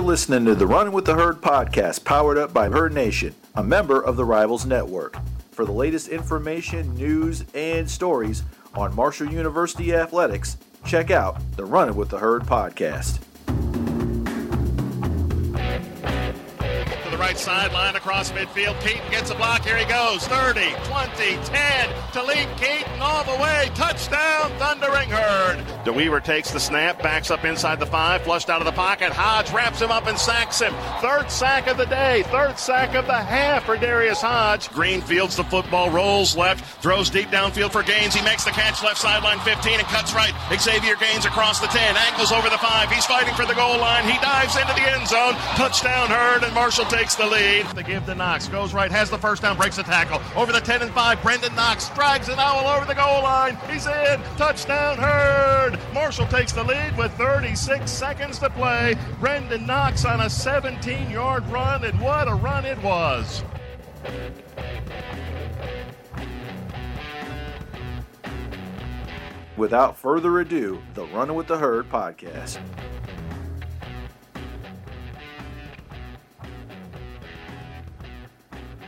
You're listening to the Running with the Herd podcast, powered up by Herd Nation, a member of the Rivals Network. For the latest information, news, and stories on Marshall University athletics, check out the Running with the Herd podcast. Right sideline across midfield. Keaton gets a block. Here he goes. 30, 20, 10 to lead Keaton all the way. Touchdown, Thundering Herd. DeWeaver takes the snap, backs up inside the five, flushed out of the pocket. Hodge wraps him up and sacks him. Third sack of the day, third sack of the half for Darius Hodge. Green fields the football, rolls left, throws deep downfield for Gaines. He makes the catch left sideline 15 and cuts right. Xavier Gaines across the 10, angles over the five. He's fighting for the goal line. He dives into the end zone. Touchdown Herd, and Marshall takes takes the lead. They give to Knox. Goes right, has the first down, breaks the tackle. Over the 10 and 5, Brendan Knox drags an owl over the goal line. He's in. Touchdown Herd. Marshall takes the lead with 36 seconds to play. Brendan Knox on a 17 yard run, and what a run it was. Without further ado, the Running with the Herd podcast.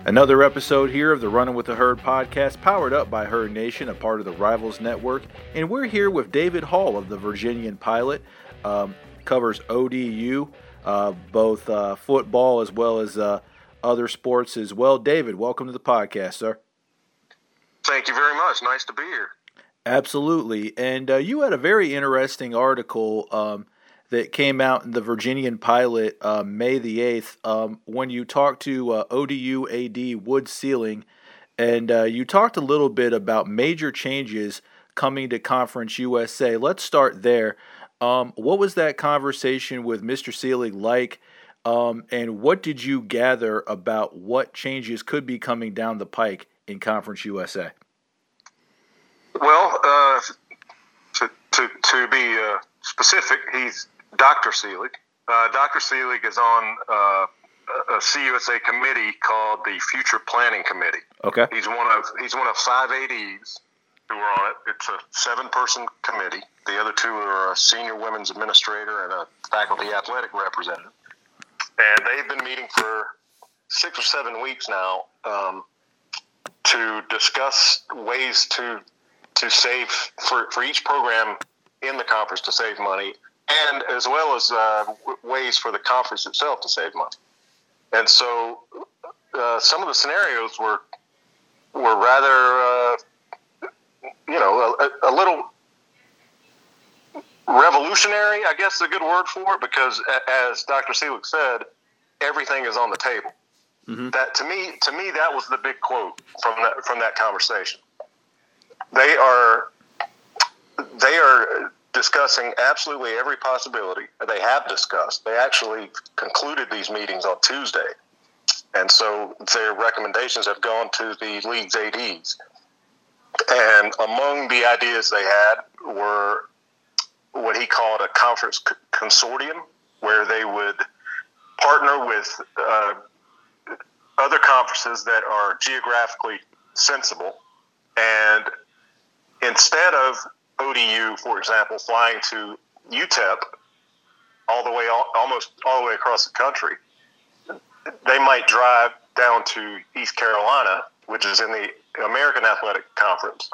Another episode here of the Running with the Herd podcast, powered up by Herd Nation, a part of the Rivals Network. And we're here with David Hall of the Virginian Pilot. Um, covers ODU, uh, both uh, football as well as uh, other sports as well. David, welcome to the podcast, sir. Thank you very much. Nice to be here. Absolutely. And uh, you had a very interesting article um, that came out in the Virginian Pilot uh, May the 8th um, when you talked to uh, ODU AD Wood Selig, and uh, you talked a little bit about major changes coming to Conference USA. Let's start there. Um, what was that conversation with Mr. Selig like? Um, and what did you gather about what changes could be coming down the pike in Conference USA? Well, uh, to, to, to be uh, specific, he's Dr. Selig. Uh, Dr. Selig is on uh, a CUSA committee called the Future Planning Committee. Okay. He's one of he's one of five ADs who are on it. It's a seven-person committee. The other two are a senior women's administrator and a faculty athletic representative. And they've been meeting for six or seven weeks now um, to discuss ways to to save for, for each program in the conference to save money and as well as uh, ways for the conference itself to save money. And so, uh, some of the scenarios were were rather, uh, you know, a, a, little revolutionary. I guess is a good word for it because, as Dr. Selig said, everything is on the table. Mm-hmm. That to me, to me, that was the big quote from that from that conversation. They are they are discussing absolutely every possibility. They have discussed. They actually concluded these meetings on Tuesday. And so their recommendations have gone to the league's ADs. And among the ideas they had were what he called a conference consortium, where they would partner with uh, other conferences that are geographically sensible. And instead of ODU, for example, flying to UTEP all the way, almost all the way across the country, they might drive down to East Carolina, which is in the American Athletic Conference,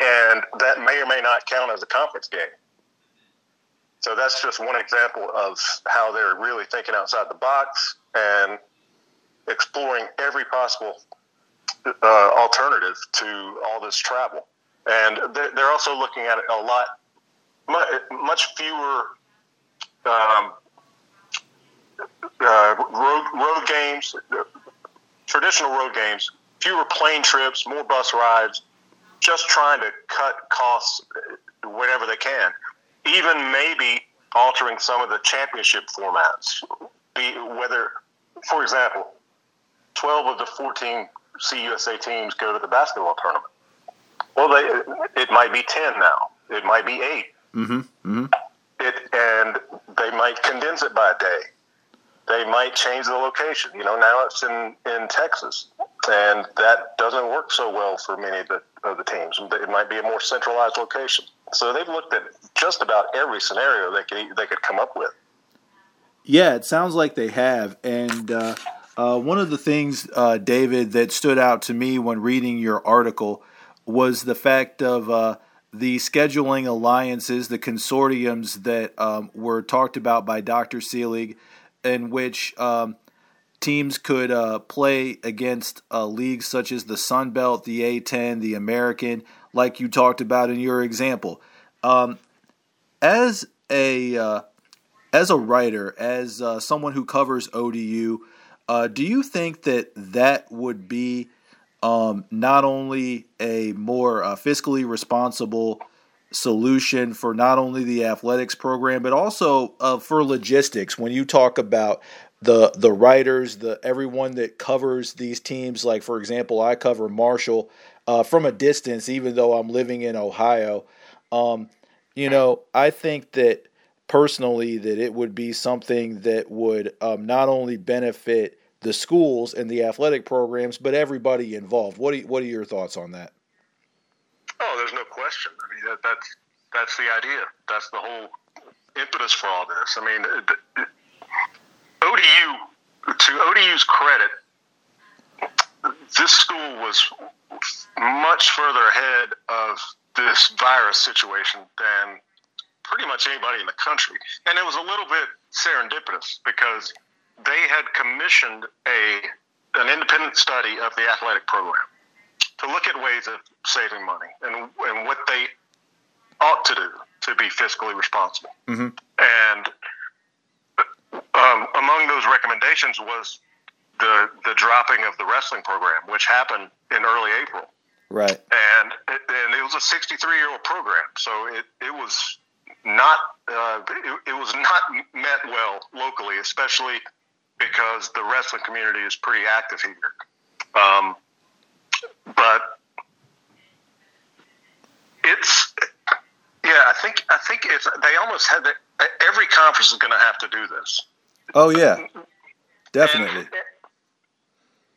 and that may or may not count as a conference game. So that's just one example of how they're really thinking outside the box and exploring every possible uh, alternative to all this travel and they're also looking at a lot, much fewer um, uh, road road games, traditional road games, fewer plane trips, more bus rides, just trying to cut costs whenever they can. Even maybe altering some of the championship formats. Be, whether, for example, 12 of the 14 CUSA teams go to the basketball tournament. Well, they, it might be ten now. It might be 8 mm-hmm. Mm-hmm. It and they might condense it by a day. They might change the location. You know, now it's in in Texas, and that doesn't work so well for many of the of the teams. It might be a more centralized location. So they've looked at just about every scenario they could they could come up with. Yeah, it sounds like they have. And uh, uh, one of the things, uh, David, that stood out to me when reading your article was the fact of uh, the scheduling alliances, the consortiums that um, were talked about by Dr. Selig, in which um, teams could uh, play against uh, leagues such as the Sun Belt, the A10, the American, like you talked about in your example. Um, as a uh, as a writer, as uh, someone who covers ODU, uh, do you think that that would be um, not only a more uh, fiscally responsible solution for not only the athletics program but also uh, for logistics. When you talk about the the writers the everyone that covers these teams like for example I cover Marshall uh, from a distance even though I'm living in Ohio. Um, you know I think that personally that it would be something that would um, not only benefit the schools and the athletic programs but everybody involved what are, what are your thoughts on that Oh, there's no question. I mean, that, that's that's the idea. That's the whole impetus for all this. I mean, ODU, to ODU's credit, this school was much further ahead of this virus situation than pretty much anybody in the country. And it was a little bit serendipitous because they had commissioned a an independent study of the athletic program to look at ways of saving money and, and what they ought to do to be fiscally responsible. Mm-hmm. And um, among those recommendations was the the dropping of the wrestling program, which happened in early April. Right. And it, and it was a 63 year old program, so it, it was not uh, it, it was not met well locally, especially because the wrestling community is pretty active here. Um, but it's yeah, I think I think it's they almost had the, every conference is going to have to do this. Oh yeah, definitely. And,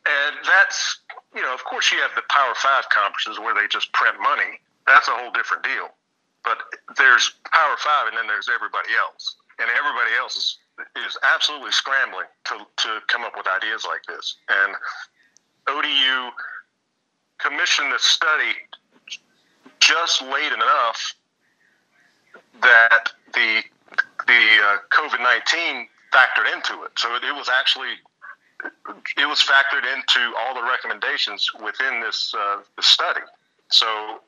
and that's you know, of course, you have the Power Five conferences where they just print money. That's a whole different deal. But there's Power Five, and then there's everybody else, and everybody else is is absolutely scrambling to to come up with ideas like this. And ODU commissioned this study just late enough that the the uh, COVID nineteen factored into it. So it, it, was actually it was factored into all the recommendations within this uh, this study. So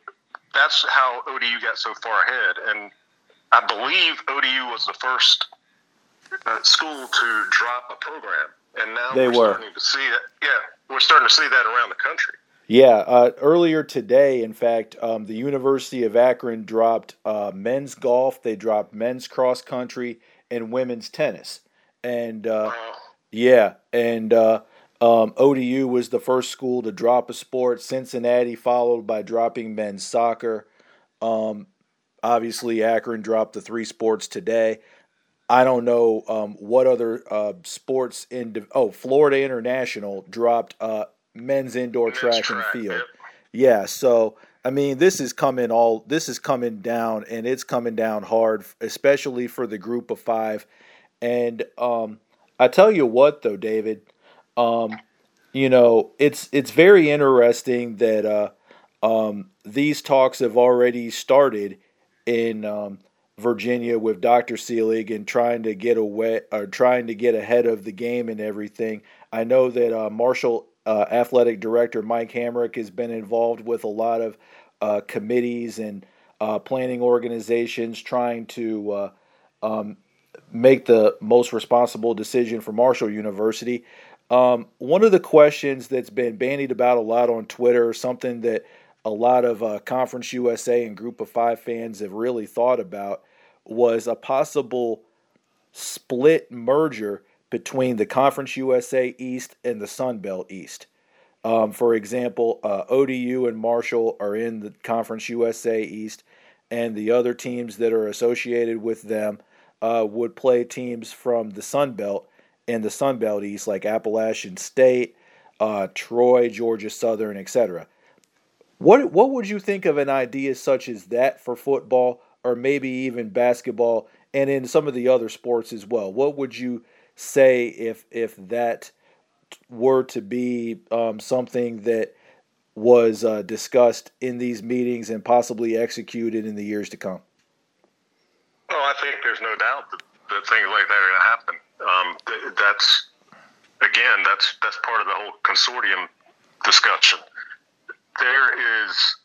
that's how ODU got so far ahead, and I believe ODU was the first uh, school to drop a program, and now they we're were. starting to see that. Yeah, we're starting to see that around the country. Yeah, uh, earlier today, in fact, um, the University of Akron dropped uh, men's golf, they dropped men's cross country, and women's tennis. And uh, yeah, and uh, um, ODU was the first school to drop a sport. Cincinnati followed by dropping men's soccer. Um, obviously, Akron dropped the three sports today. I don't know um, what other uh, sports in. Oh, Florida International dropped uh, men's indoor Men's track, track, and field. yep. Yeah, so I mean, this is coming all. This is coming down, and it's coming down hard, especially for the group of five. And um, I tell you what, though, David, um, you know, it's it's very interesting that uh, um, these talks have already started in um, Virginia with Dr. Selig and trying to get away or trying to get ahead of the game and everything. I know that uh, Marshall uh, athletic director Mike Hamrick has been involved with a lot of uh, committees and uh, planning organizations trying to uh, um, make the most responsible decision for Marshall University. Um, one of the questions that's been bandied about a lot on Twitter, something that a lot of uh, Conference USA and Group of Five fans have really thought about, was a possible split merger between the Conference USA East and the Sun Belt East. Um, for example, uh, ODU and Marshall are in the Conference USA East, and the other teams that are associated with them uh, would play teams from the Sun Belt and the Sun Belt East, like Appalachian State, uh, Troy, Georgia Southern, etc. What what would you think of an idea such as that for football, or maybe even basketball, and in some of the other sports as well? What would you say if if that were to be um, something that was uh, discussed in these meetings and possibly executed in the years to come? Oh, I think there's no doubt that, that things like that are going to happen. Um, th- that's again, that's that's part of the whole consortium discussion. There is,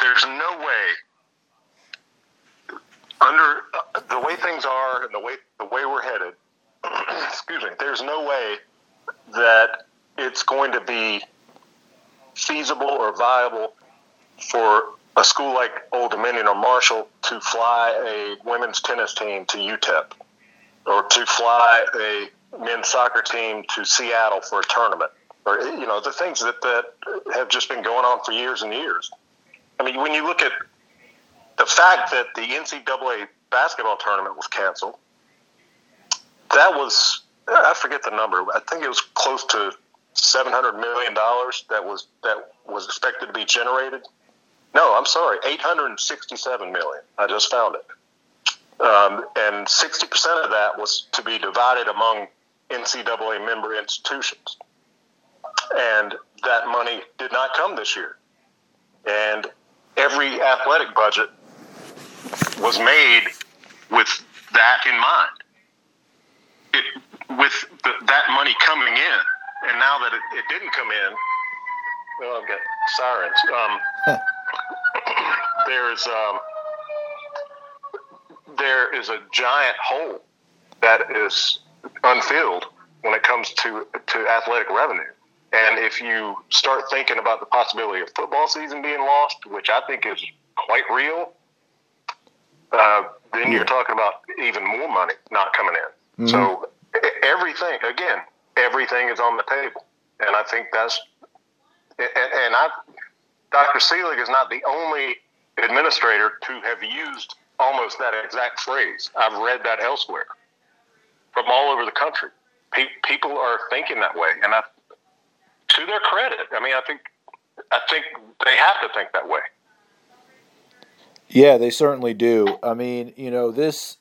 there's no way under uh, the way things are and the way the way we're headed. excuse me. There's no way that it's going to be feasible or viable for a school like Old Dominion or Marshall to fly a women's tennis team to UTEP or to fly a men's soccer team to Seattle for a tournament or you know the things that that have just been going on for years and years. I mean, when you look at the fact that the NCAA basketball tournament was canceled, that was I forget the number. I think it was close to seven hundred million dollars that was that was expected to be generated. No, I'm sorry, eight hundred sixty-seven million. I just found it, um, and sixty percent of that was to be divided among NCAA member institutions, and that money did not come this year. And every athletic budget was made with that in mind. It, with the, that money coming in, and now that it, it didn't come in, well, I've got sirens. Um, there's um, there is a giant hole that is unfilled when it comes to to athletic revenue. And if you start thinking about the possibility of football season being lost, which I think is quite real, uh, then you're talking about even more money not coming in. Mm-hmm. So everything, again, everything is on the table, and I think that's and, and I, Dr. Selig is not the only administrator to have used almost that exact phrase. I've read that elsewhere from all over the country. Pe- people are thinking that way, and I, to their credit, I mean, I think I think they have to think that way. Yeah, they certainly do. I mean, you know, this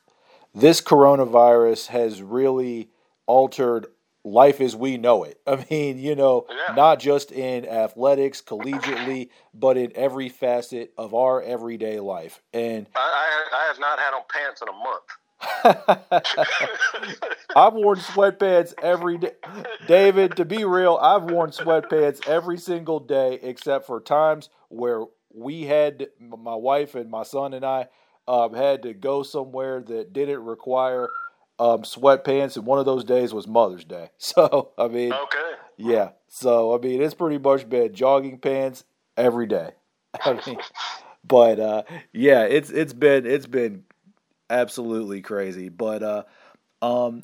this coronavirus has really altered life as we know it. I mean, you know, yeah. not just in athletics, collegiately, but in every facet of our everyday life. And I, I, I have not had on pants in a month. I've worn sweatpants every day. David, to be real, I've worn sweatpants every single day except for times where we had my wife and my son and I um, had to go somewhere that didn't require um, sweatpants, and one of those days was Mother's Day. So I mean, okay, yeah. So I mean, it's pretty much been jogging pants every day. I mean, but uh, yeah, it's it's been it's been absolutely crazy. But uh, um,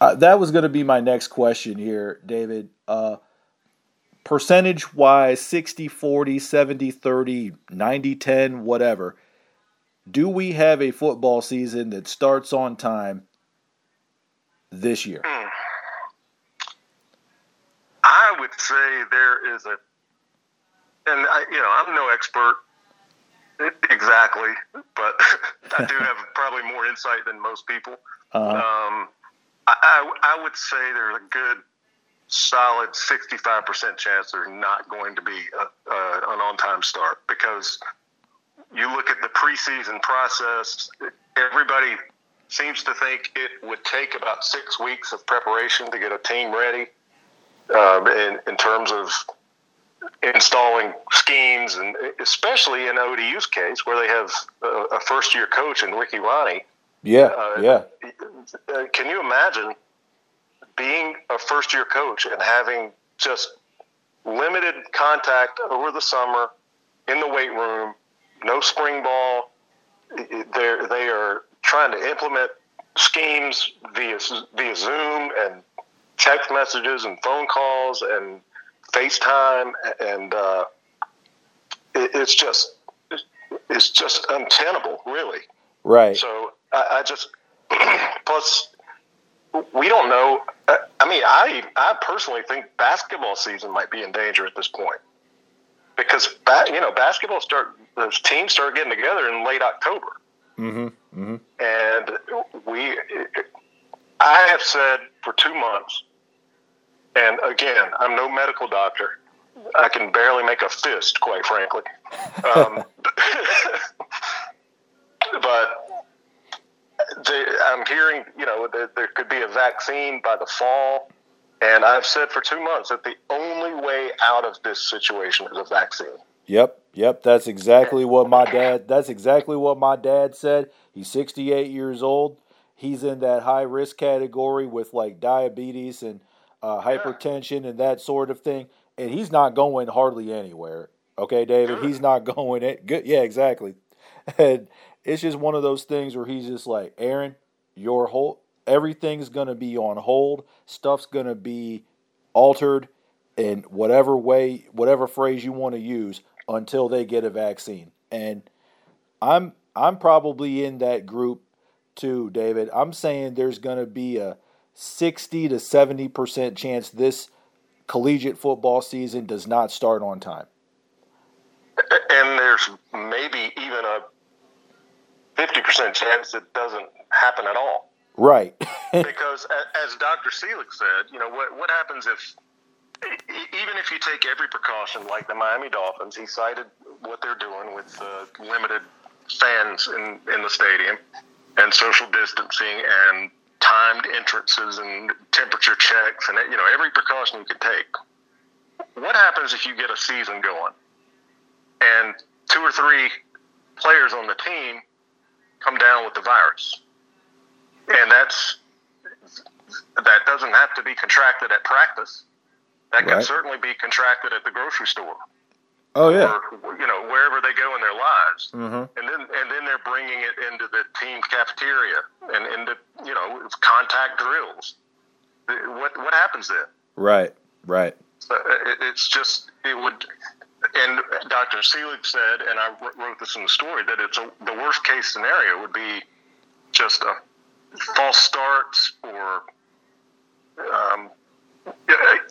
uh, that was going to be my next question here, David. Uh, percentage wise 60 40 70 30 90 10 whatever do we have a football season that starts on time this year hmm. i would say there is a and I, you know i'm no expert exactly but i do have probably more insight than most people uh-huh. um, I, I, I would say there's a good solid 65% chance there's not going to be a, a, an on time start because you look at the preseason process, everybody seems to think it would take about six weeks of preparation to get a team ready um, in, in terms of installing schemes, and especially in ODU's case where they have a, a first year coach in Ricky Rahne. Yeah, uh, yeah. Can you imagine being a first year coach and having just limited contact over the summer in the weight room, no spring ball. They're, they are trying to implement schemes via, via Zoom and text messages and phone calls and FaceTime. And uh, it, it's just, it's just untenable, really. Right. So I, I just, plus, we don't know. Uh, I mean, I I personally think basketball season might be in danger at this point because you know basketball start the teams start getting together in late October, mm-hmm, mm-hmm. and we I have said for two months, and again, I'm no medical doctor. I can barely make a fist, quite frankly. Um, but I'm hearing, you know, that there could be a vaccine by the fall. And I've said for two months that the only way out of this situation is a vaccine. Yep, yep, that's exactly what my dad. That's exactly what my dad said. He's 68 years old. He's in that high risk category with like diabetes and uh, hypertension and that sort of thing, and he's not going hardly anywhere. Okay, David, he's not going it. Good, yeah, exactly. And it's just one of those things where he's just like, Aaron, your whole everything's gonna be on hold. Stuff's gonna be altered in whatever way, whatever phrase you want to use until they get a vaccine. And I'm I'm probably in that group too, David. I'm saying there's gonna be a 60 to 70 percent chance this collegiate football season does not start on time. And there's maybe even a 50% chance it doesn't happen at all. Right. because as Dr. Selig said, you know, what, what happens if, even if you take every precaution like the Miami Dolphins, he cited what they're doing with uh, limited fans in, in the stadium and social distancing and timed entrances and temperature checks and, you know, every precaution you could take. What happens if you get a season going and two or three players on the team come down with the virus. And that's that doesn't have to be contracted at practice. That can right. certainly be contracted at the grocery store. Oh yeah, or, you know wherever they go in their lives, mm-hmm. and then and then they're bringing it into the team cafeteria and into you know contact drills. What what happens then? Right, right. So it, it's just it would and Dr. Selig said, and I wrote this in the story, that it's a, the worst case scenario would be just a false starts or um,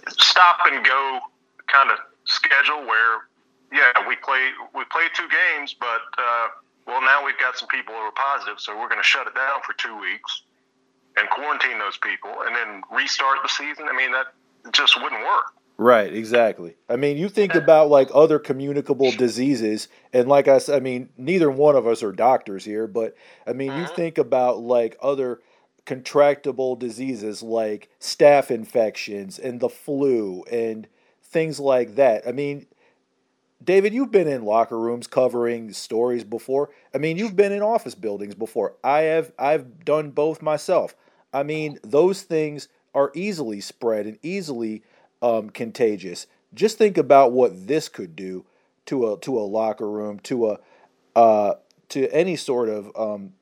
stop and go kind of schedule where, yeah, we play we play two games, but uh, well now we've got some people who are positive, so we're going to shut it down for two weeks and quarantine those people, and then restart the season. I mean that just wouldn't work. Right, exactly. I mean, you think about like other communicable diseases, and like I said, I mean, neither one of us are doctors here, but I mean, you uh-huh. think about like other contractable diseases like staph infections and the flu and things like that. I mean, David, you've been in locker rooms covering stories before. I mean, you've been in office buildings before. I have I've done both myself. I mean, those things are easily spread and easily um, contagious. Just think about what this could do to a to a locker room, to a uh, to any sort of um,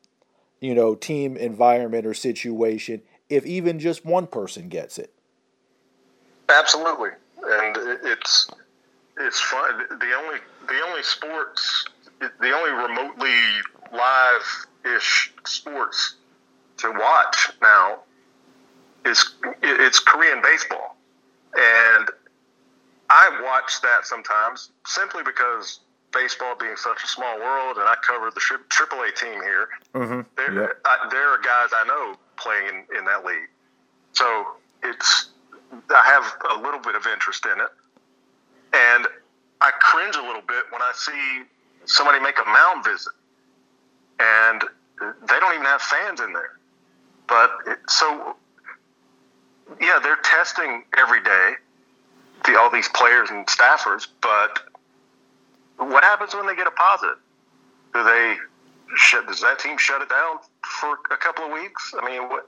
you know team environment or situation. If even just one person gets it, absolutely, and it's it's fun. The only the only sports, the only remotely live ish sports to watch now is it's Korean baseball. And I watch that sometimes simply because baseball being such a small world, and I cover the AAA team here. Mm-hmm. There, yep. I, there are guys I know playing in, in that league, so it's I have a little bit of interest in it, and I cringe a little bit when I see somebody make a mound visit, and they don't even have fans in there. But it, so yeah, they're testing every day, the, all these players and staffers. But what happens when they get a positive? Do they shut? Does that team shut it down for a couple of weeks? I mean, what?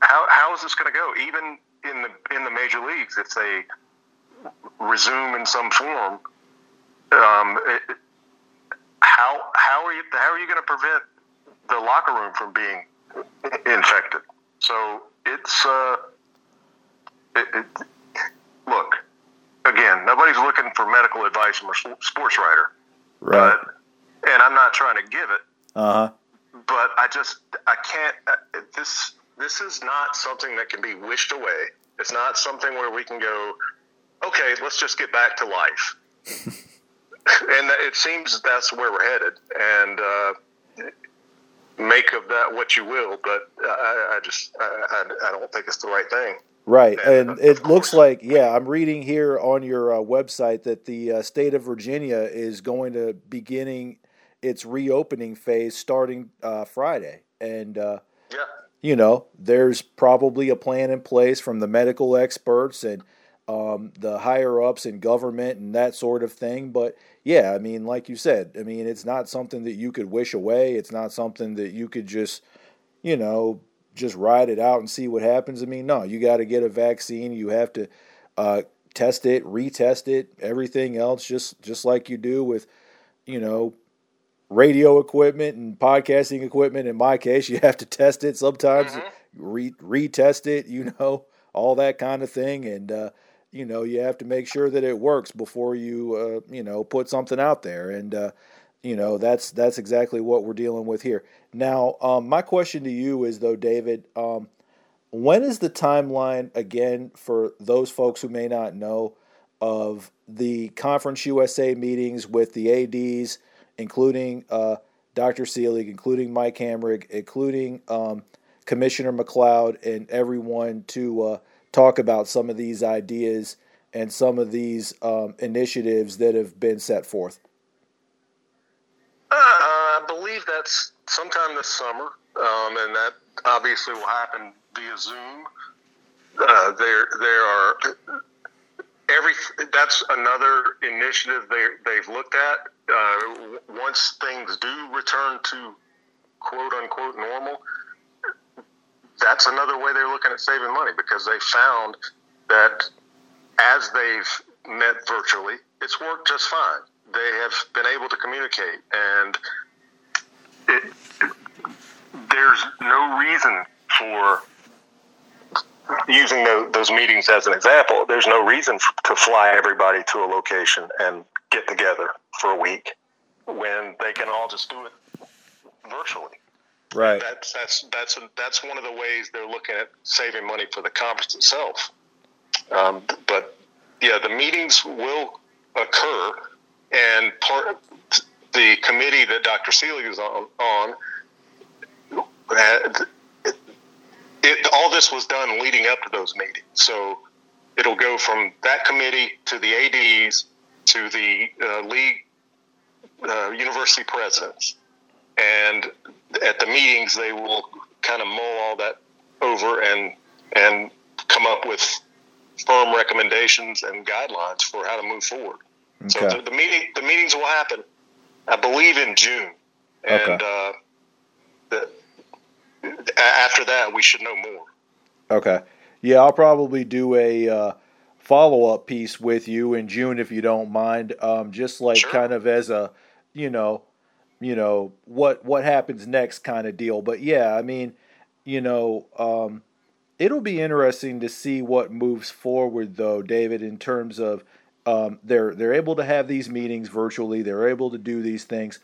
How how is this going to go? Even in the in the major leagues, if they resume in some form, um, it, how how are you how are you going to prevent the locker room from being infected? So it's uh, it, it, look again. Nobody's looking for medical advice from a sports writer, right? But, and I'm not trying to give it. Uh huh. But I just I can't. Uh, this this is not something that can be wished away. It's not something where we can go, okay, let's just get back to life. and it seems that's where we're headed. And uh, make of that what you will, but I, I just I, I, don't think it's the right thing. Right, and, and it looks like yeah, I'm reading here on your uh, website that the uh, state of Virginia is going to beginning its reopening phase starting uh, Friday, and uh, yeah, you know, there's probably a plan in place from the medical experts and um, the higher ups in government and that sort of thing. But yeah, I mean, like you said, I mean, it's not something that you could wish away. It's not something that you could just, you know, just ride it out and see what happens. I mean, no, you got to get a vaccine. You have to uh, test it, retest it, everything else, just just like you do with, you know, radio equipment and podcasting equipment. In my case, you have to test it sometimes, mm-hmm. re- retest it, you know, all that kind of thing, and uh, you know, you have to make sure that it works before you, uh, you know, put something out there. And, uh, you know, that's, that's exactly what we're dealing with here. Now, um, my question to you is though, David, um, when is the timeline again for those folks who may not know of the Conference USA meetings with the ADs, including uh, Dr. Selig, including Mike Hamrick, including um, Commissioner MacLeod, and everyone to uh, talk about some of these ideas and some of these um, initiatives that have been set forth? Uh, I believe that's sometime this summer, um, and that obviously will happen via Zoom. Uh, there, there are every. That's another initiative they they've looked at. Uh, once things do return to quote unquote normal, that's another way they're looking at saving money because they found that as they've met virtually, it's worked just fine. They have been able to communicate, and it, there's no reason for using the, those meetings as an example. There's no reason for, to fly everybody to a location and get together for a week when they can all just do it virtually. Right. That's that's that's that's one of the ways they're looking at saving money for the conference itself. Um, but yeah, the meetings will occur, and part the committee that Dr. Selig is on, on it, it, all this was done leading up to those meetings. So it'll go from that committee to the ADs to the uh, league uh, university presidents, and at the meetings they will kind of mull all that over and and come up with firm recommendations and guidelines for how to move forward. Okay. So the, the, meeting the meetings will happen, I believe, in June, and okay. uh, the, after that we should know more. Okay. Yeah, I'll probably do a uh, follow up piece with you in June if you don't mind. Um, just like sure. kind of as a, you know, you know what what happens next kind of deal. But yeah, I mean, you know, um, it'll be interesting to see what moves forward though, David, in terms of um, they're they're able to have these meetings virtually. They're able to do these things.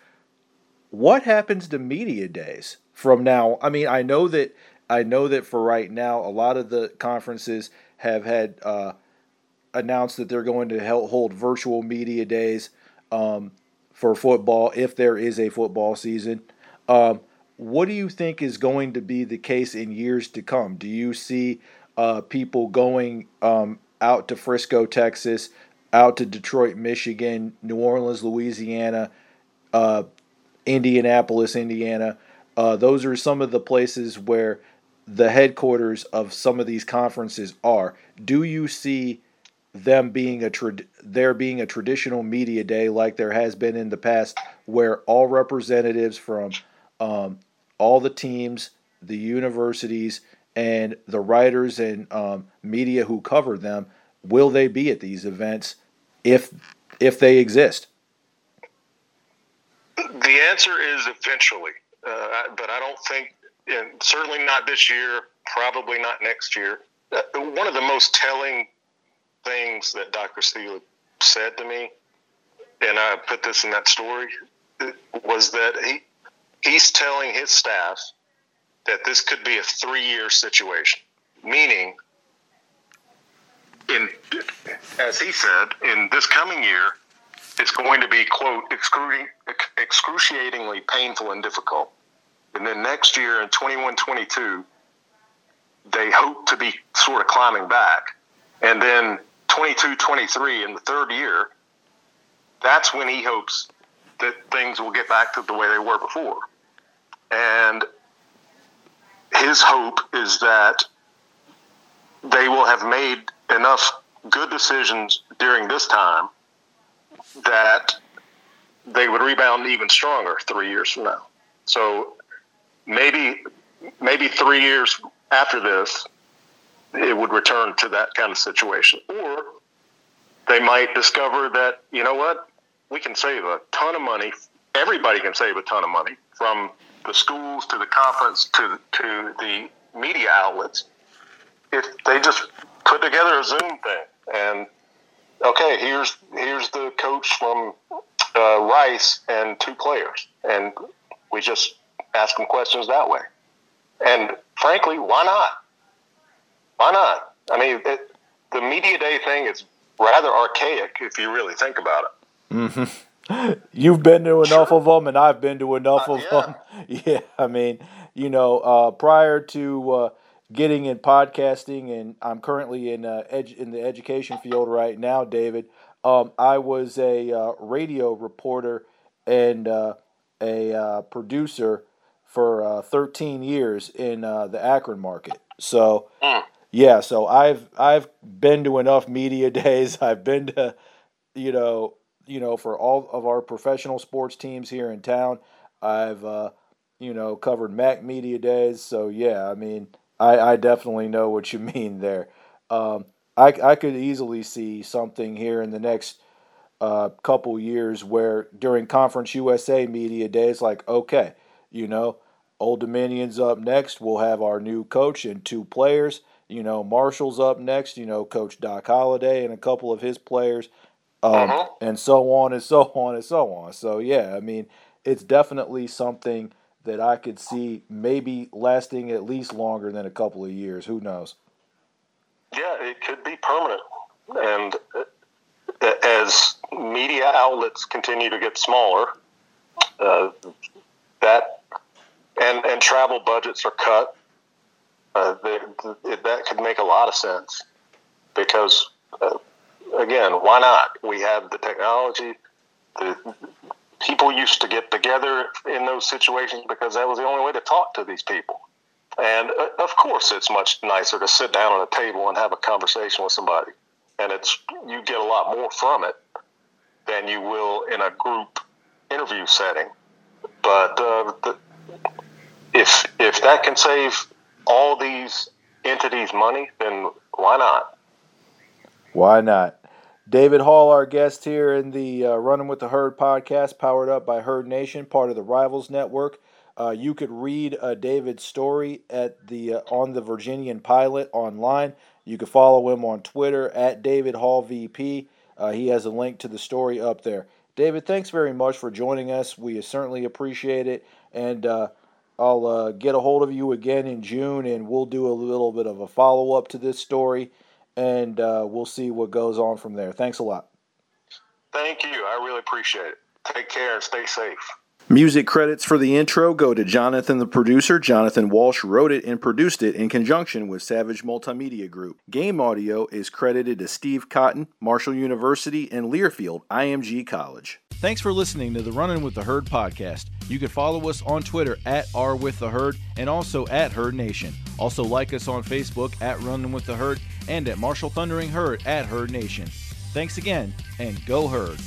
What happens to media days from now? I mean, I know that I know that for right now, a lot of the conferences have had uh, announced that they're going to hold virtual media days. Um, for football if there is a football season. Um, what do you think is going to be the case in years to come? Do you see uh, people going um, out to Frisco, Texas, out to Detroit, Michigan, New Orleans, Louisiana, uh, Indianapolis, Indiana? Uh, those are some of the places where the headquarters of some of these conferences are. Do you see them being a trad- there being a traditional media day like there has been in the past, where all representatives from um, all the teams, the universities, and the writers and um, media who cover them will they be at these events if if they exist? The answer is eventually, uh, but I don't think, certainly not this year, probably not next year. Uh, one of the most telling things that Dr. Steele said to me, and I put this in that story, was that he he's telling his staff that this could be a three year situation, meaning in as he said, in this coming year, it's going to be quote excruciatingly painful and difficult. And then next year in 21 22, they hope to be sort of climbing back. And then 22 23 in the third year, that's when he hopes that things will get back to the way they were before. And his hope is that they will have made enough good decisions during this time that they would rebound even stronger three years from now. So maybe maybe three years after this, it would return to that kind of situation. Or they might discover that, you know what, we can save a ton of money. Everybody can save a ton of money from the schools to the conference to, to the media outlets if they just put together a Zoom thing and okay, here's here's the coach from uh, Rice and two players, and we just ask them questions that way. And frankly, why not? Why not? I mean, it, the media day thing is rather archaic if you really think about it. Mm-hmm. You've been to enough sure. of them, and I've been to enough uh, of yeah. them. Yeah, I mean, you know, uh, prior to uh, getting in podcasting, and I'm currently in uh, edu- in the education field right now, David. Um, I was a uh, radio reporter and uh, a uh, producer for uh, 13 years in uh, the Akron market. So, mm. Yeah, so I've I've been to enough media days. I've been to, you know, you know, for all of our professional sports teams here in town. I've you know covered MAC media days. So yeah, I mean I, I definitely know what you mean there. Um, I, I could easily see something here in the next uh, couple years where during Conference USA media days, like, okay, you know, Old Dominion's up next. We'll have our new coach and two players. You know, Marshall's up next. You know, Coach Doc Holliday and a couple of his players, um, uh-huh. and so on and so on and so on. So yeah, I mean, it's definitely something that I could see maybe lasting at least longer than a couple of years. Who knows? Yeah, it could be permanent. And uh, as media outlets continue to get smaller, uh, that and and travel budgets are cut. Uh, they, that could make a lot of sense because, uh, again, why not? We have the technology. The, people used to get together in those situations because that was the only way to talk to these people. And uh, of course, it's much nicer to sit down at a table and have a conversation with somebody, and it's you get a lot more from it than you will in a group interview setting. But uh, the, if if that can save all these entities money, then why not? Why not? David Hall, our guest here in the uh, Running with the Herd podcast, powered up by Herd Nation, part of the Rivals Network. Uh, you could read uh, David's story at the uh, on the Virginian Pilot online. You can follow him on Twitter at David Hall VP. Uh, he has a link to the story up there. David, thanks very much for joining us. We certainly appreciate it, and uh, I'll get a hold of you again in June, and we'll do a little bit of a follow up to this story and uh, we'll see what goes on from there. Thanks a lot. Thank you. I really appreciate it. Take care and stay safe. Music credits for the intro go to Jonathan, the producer. Jonathan Walsh wrote it and produced it in conjunction with Savage Multimedia Group. Game audio is credited to Steve Cotton, Marshall University, and Learfield IMG College. Thanks for listening to the Running with the Herd podcast. You can follow us on Twitter at R with the Herd and also at Herd Nation. Also like us on Facebook at Running with the Herd and at Marshall Thundering Herd at Herd Nation. Thanks again and go Herd.